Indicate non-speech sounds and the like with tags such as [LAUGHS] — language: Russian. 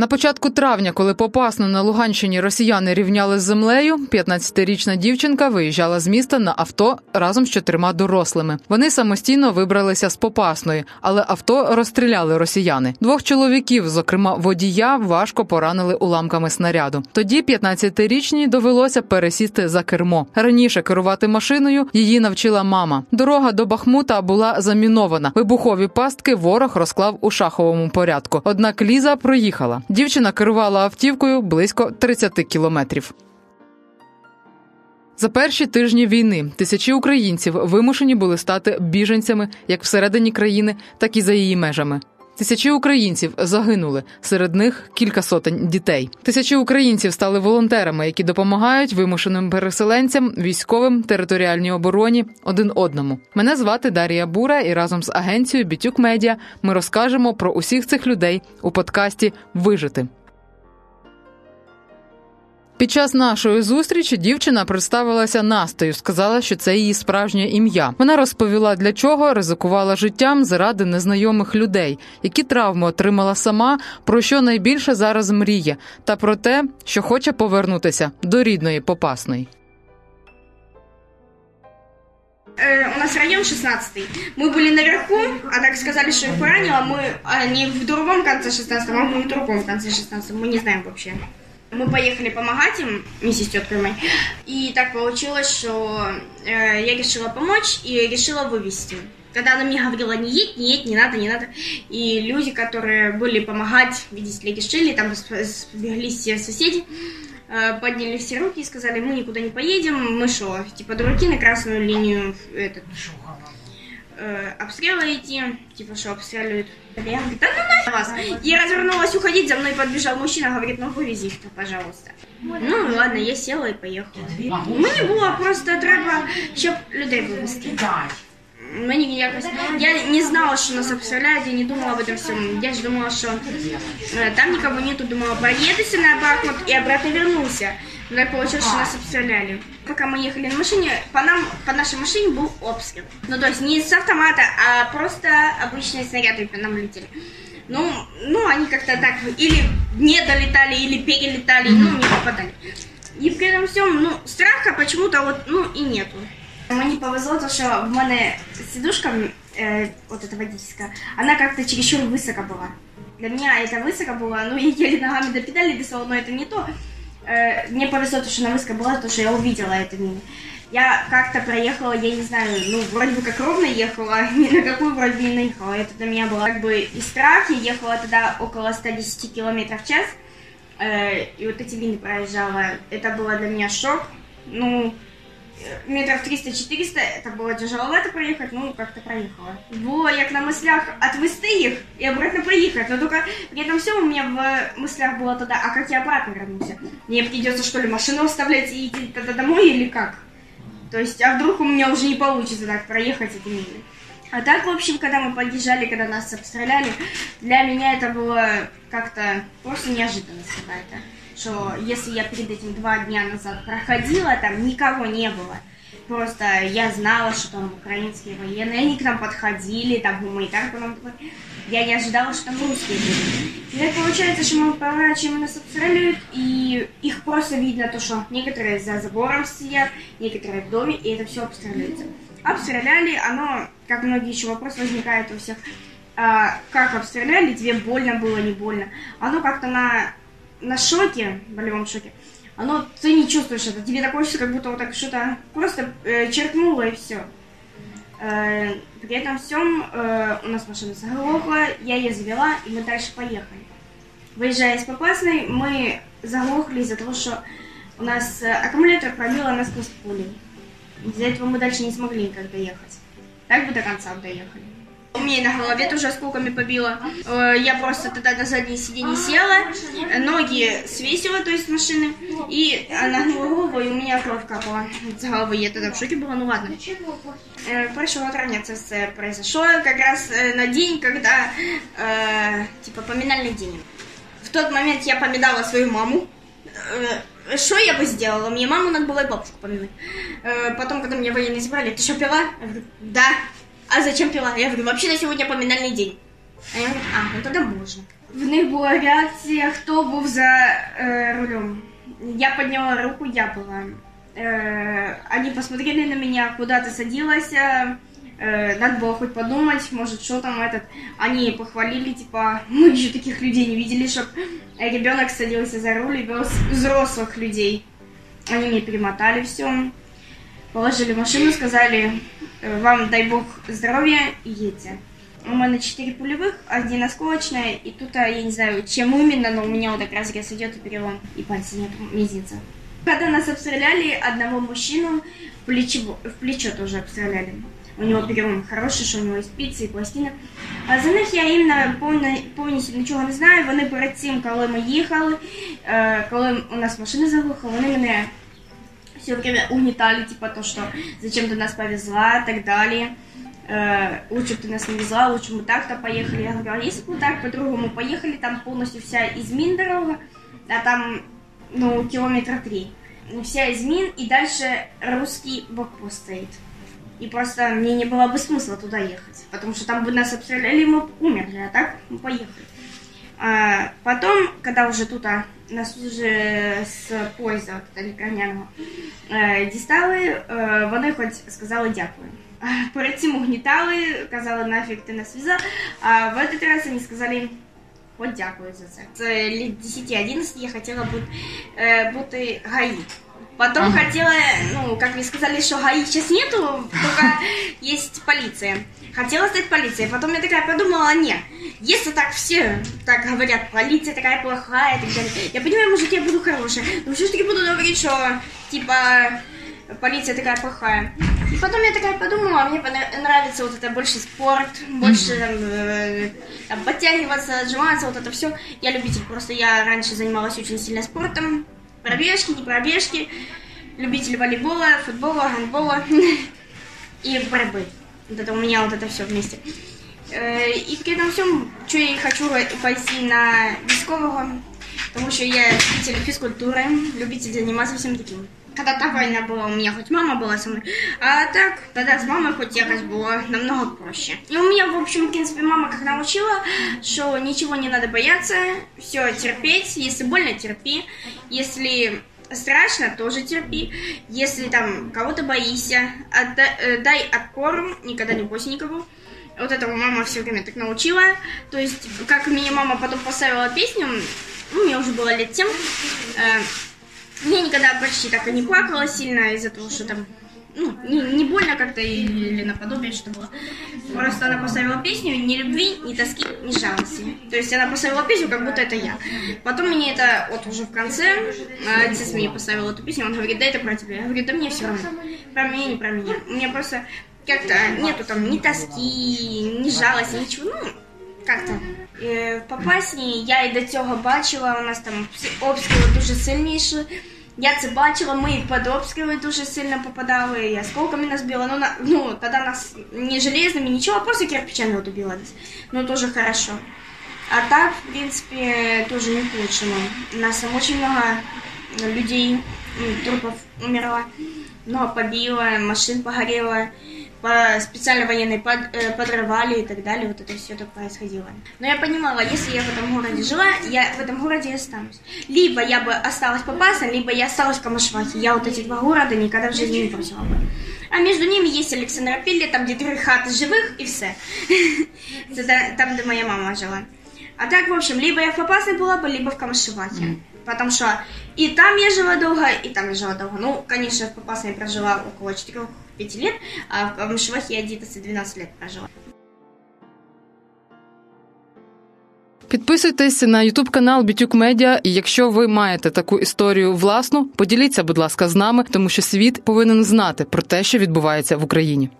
На початку травня, коли попасно на Луганщині росіяни рівняли з землею, 15-річна дівчинка виїжджала з міста на авто разом з чотирма дорослими. Вони самостійно вибралися з Попасної, але авто розстріляли росіяни. Двох чоловіків, зокрема водія, важко поранили уламками снаряду. Тоді 15-річній довелося пересісти за кермо. Раніше керувати машиною її навчила мама. Дорога до Бахмута була замінована. Вибухові пастки ворог розклав у шаховому порядку. Однак Ліза проїхала. Дівчина керувала автівкою близько 30 кілометрів. За перші тижні війни тисячі українців вимушені були стати біженцями як всередині країни, так і за її межами. Тисячі українців загинули, серед них кілька сотень дітей. Тисячі українців стали волонтерами, які допомагають вимушеним переселенцям, військовим, територіальній обороні один одному. Мене звати Дарія Бура, і разом з агенцією Бітюк Медіа ми розкажемо про усіх цих людей у подкасті Вижити. Під час нашої зустрічі дівчина представилася Настею, сказала, що це її справжнє ім'я. Вона розповіла, для чого ризикувала життям заради незнайомих людей, які травми отримала сама, про що найбільше зараз мріє, та про те, що хоче повернутися до рідної попасної. Э, у нас район 16 Мы были наверху, а так сказали, что их поранило. Мы а, не в другом конце 16 а мы в другом конце 16 Мы не знаем вообще. Мы поехали помогать им, вместе с теткой моей. И так получилось, что э, я решила помочь и решила вывести. Когда она мне говорила, не едь, не едь, не надо, не надо. И люди, которые были помогать, видите ли, решили, там сбеглись все соседи, э, подняли все руки и сказали, мы никуда не поедем, мы что, типа дураки на красную линию этот, э, обстрелы идти, типа что обстреливают. Говорю, да ну нафиг вас. Я развернулась уходить, за мной подбежал мужчина, говорит, ну вывези их, пожалуйста. Ну ладно, я села и поехала. Мені було просто треба, щоб людей вивезти. Мені якось я не знала, что нас обстреляют, я не думала об этом всем. Я же думала, что э, там никого нету, думала, проедусь на Бахмут и обратно вернулся. Но так получилось, что нас обстреляли. Пока мы ехали на машине, по нам, по нашей машине был обстрел. Ну, то есть не с автомата, а просто обычные снаряды по нам летели. Ну, ну, они как-то так или не долетали, или перелетали, ну, не попадали. И при этом всем, ну, страха почему-то вот, ну, и нету. Мені повезло, то що в мене сидушка, э, вот эта водительская, она как-то чересчур высоко была. Для меня это высоко было, ну, я еле ногами до педали досала, но это не то. Э, мне повезло, то, что она высоко была, то, что я увидела это мимо. Я как-то проехала, я не знаю, ну, вроде бы как ровно ехала, [LAUGHS] ни на какую вроде не наехала. Это для меня было как бы и страх. Я ехала тогда около 110 километров в час. Э, и вот эти вины проезжала. Это было для меня шок. Ну, метров 300-400, это было тяжеловато проехать, ну, как-то проехала. Было як на мыслях отвести их и обратно поехать, но только при этом все у меня в мыслях было тогда, а как я обратно вернулся? Мне придется, что ли, машину оставлять и идти тогда домой или как? То есть, а вдруг у меня уже не получится так проехать эти мили? А так, в общем, когда мы подъезжали, когда нас обстреляли, для меня это было как-то просто неожиданность какая-то что если я перед этим два дня назад проходила, там никого не было. Просто я знала, что там украинские военные, они к нам подходили, там гуманитарку нам Я не ожидала, что там русские были. И получается, что мы поворачиваем нас обстреливают, и их просто видно то, что некоторые за забором сидят, некоторые в доме, и это все обстреливается. Обстреляли, оно, как многие еще вопросы возникают у всех, а, как обстреляли, тебе больно было, не больно. Оно как-то на на шоке, болевом шоке, оно ты не чувствуешь это. Тебе такое чувство, как будто вот так что-то просто э, черкнуло и все. Э, при этом всем э, у нас машина заглохла, я ее завела, и мы дальше поехали. Выезжая из Попасной, мы заглохли из-за того, что у нас э, аккумулятор пробило насквозь пулей. Из-за этого мы дальше не смогли никак доехать. Так бы до конца доехали. У меня на голове тоже осколками побило. Э, я просто тогда на заднее сиденье села, ноги свесила, то есть машины, и нагнула голову, и у меня кровь капала с головы. Я тогда в шоке была, ну ладно. Э, Прошлого ранец произошло как раз э, на день, когда, типа, поминальный день. В тот момент я поминала свою маму. Что я бы сделала? Мне маму надо было и бабушку поминать. Потом, когда меня военные забрали, ты что, пила? Я говорю, да а зачем пила? Я говорю, вообще на сегодня поминальный день. А я говорю, а, ну тогда можно. В них була реакція, хто був за е, рулем. Я подняла руку, я была. Э, они посмотрели на меня, куда ты садилась. Э, надо было хоть подумать, может, что там этот. Они похвалили, типа, мы еще таких людей не видели, чтобы ребенок садился за руль и вез взрослых людей. Они мне перемотали все, положили машину, сказали, «Э, вам дай бог здоровья и едьте. У меня 4 пулевых, один осколочная, и тут, а, я не знаю, чем именно, но у меня вот так разрез идет и перелом, и пальца нет, мизинца. Когда нас обстреляли, одного мужчину в плечо, в плечо тоже обстреляли. У него перелом хороший, що у него і спиці, і пластина. А за них я іменно повністю нічого не знаю. Вони перед цим, коли ми їхали, коли у нас машина заглухла, вони мене все время угнетали, типа то, что зачем ты нас повезла, так далее. лучше бы ты нас не везла, лучше бы так-то поехали. Я говорю, а если бы так по-другому поехали, там полностью вся измин дорога, а там, ну, километра три. Вся измин, и дальше русский блокпост стоит. И просто мне не было бы смысла туда ехать, потому что там бы нас обстреляли, и мы умерли, а так мы поехали. А потом, когда уже тут а, нас уже з поїзда лікарняного е, дістали, е, вони хоч сказали дякую. [LAUGHS] Перед цим угнітали, казали нафіг ти нас віза, а в этот раз вони сказали от дякую за це. Це лет 10-11 я хотіла бути, э, бути ГАИ. Потом ага. хотела, ну, как мне сказали, что ГАИ сейчас нету, только есть полиция. Хотела стать полицией. Потом я такая подумала, нет, если так все так говорят, полиция такая плохая и так далее, я понимаю, может, я буду хорошая, но все-таки буду говорить, что, типа, полиция такая плохая. И потом я такая подумала, мне нравится вот это больше спорт, больше э, там, подтягиваться, отжиматься, вот это все. Я любитель, просто я раньше занималась очень сильно спортом, пробежки, не пробежки, любитель волейбола, футбола, гандбола [LAUGHS] и борьбы. Вот это у меня вот это все вместе. Э, и при этом всем, что я хочу пойти на військового, потому что я любитель физкультуры, любитель заниматься всем таким. Когда та война была, у меня хоть мама была со мной, а так тогда с мамой хоть якось было намного проще. И у меня, в общем, в принципе, мама как научила, что ничего не надо бояться, все терпеть, если больно, терпи, если страшно, тоже терпи, если там кого-то боишься, отдай, э, дай отпор, никогда не бойся никого. Вот этого мама все время так научила. То есть, как меня мама потом поставила песню, ну, мне уже было лет 7, э, я никогда почти так и не плакала сильно из-за того, что там ну, не, не больно как-то или наподобие, что было. Просто она поставила песню ни любви, ни тоски, ни жалости. То есть она поставила песню, как будто это я. Потом мне это, вот уже в конце, отец мне поставил эту песню, он говорит, да это про тебя. Я говорю, да мне все равно. Про меня, не про меня. У меня просто как-то нету там ни тоски, ни жалости, ничего. Ну, как-то. В Попасні я і до цього бачила, у нас там обстріли дуже сильніші. Я це бачила, ми і під обстріли дуже сильно попадали, і осколками нас било. Ну, на, ну тогда нас не железными, ничего, а просто кирпичами вот убило нас. Ну, тоже хорошо. А так, в принципе, тоже не к лучшему. У нас там очень много людей, трупов умерло, много побило, машин погорело по специально военной под, э, подрывали и так далее, вот это все так происходило. Но я понимала, если я в этом городе жила, я в этом городе останусь. Либо я бы осталась Попасна, либо я осталась в Камашвахе. Я вот эти два города никогда в жизни не бросила бы. А между ними есть Александропілля, там где три хаты живых и все. [LAUGHS] Там, где моя мама жила. А так, в общем, либо я в Попасной была бы, либо в Камашевахе. Потому что и там я жила долго, и там я жила долго. Ну, конечно, в Попасной прожила около 4 5 лет, а в Камышевахе я 11-12 лет прожила. Підписуйтесь на Ютуб канал Бітюк Медіа. І якщо ви маєте таку історію власну, поділіться, будь ласка, з нами, тому що світ повинен знати про те, що відбувається в Україні.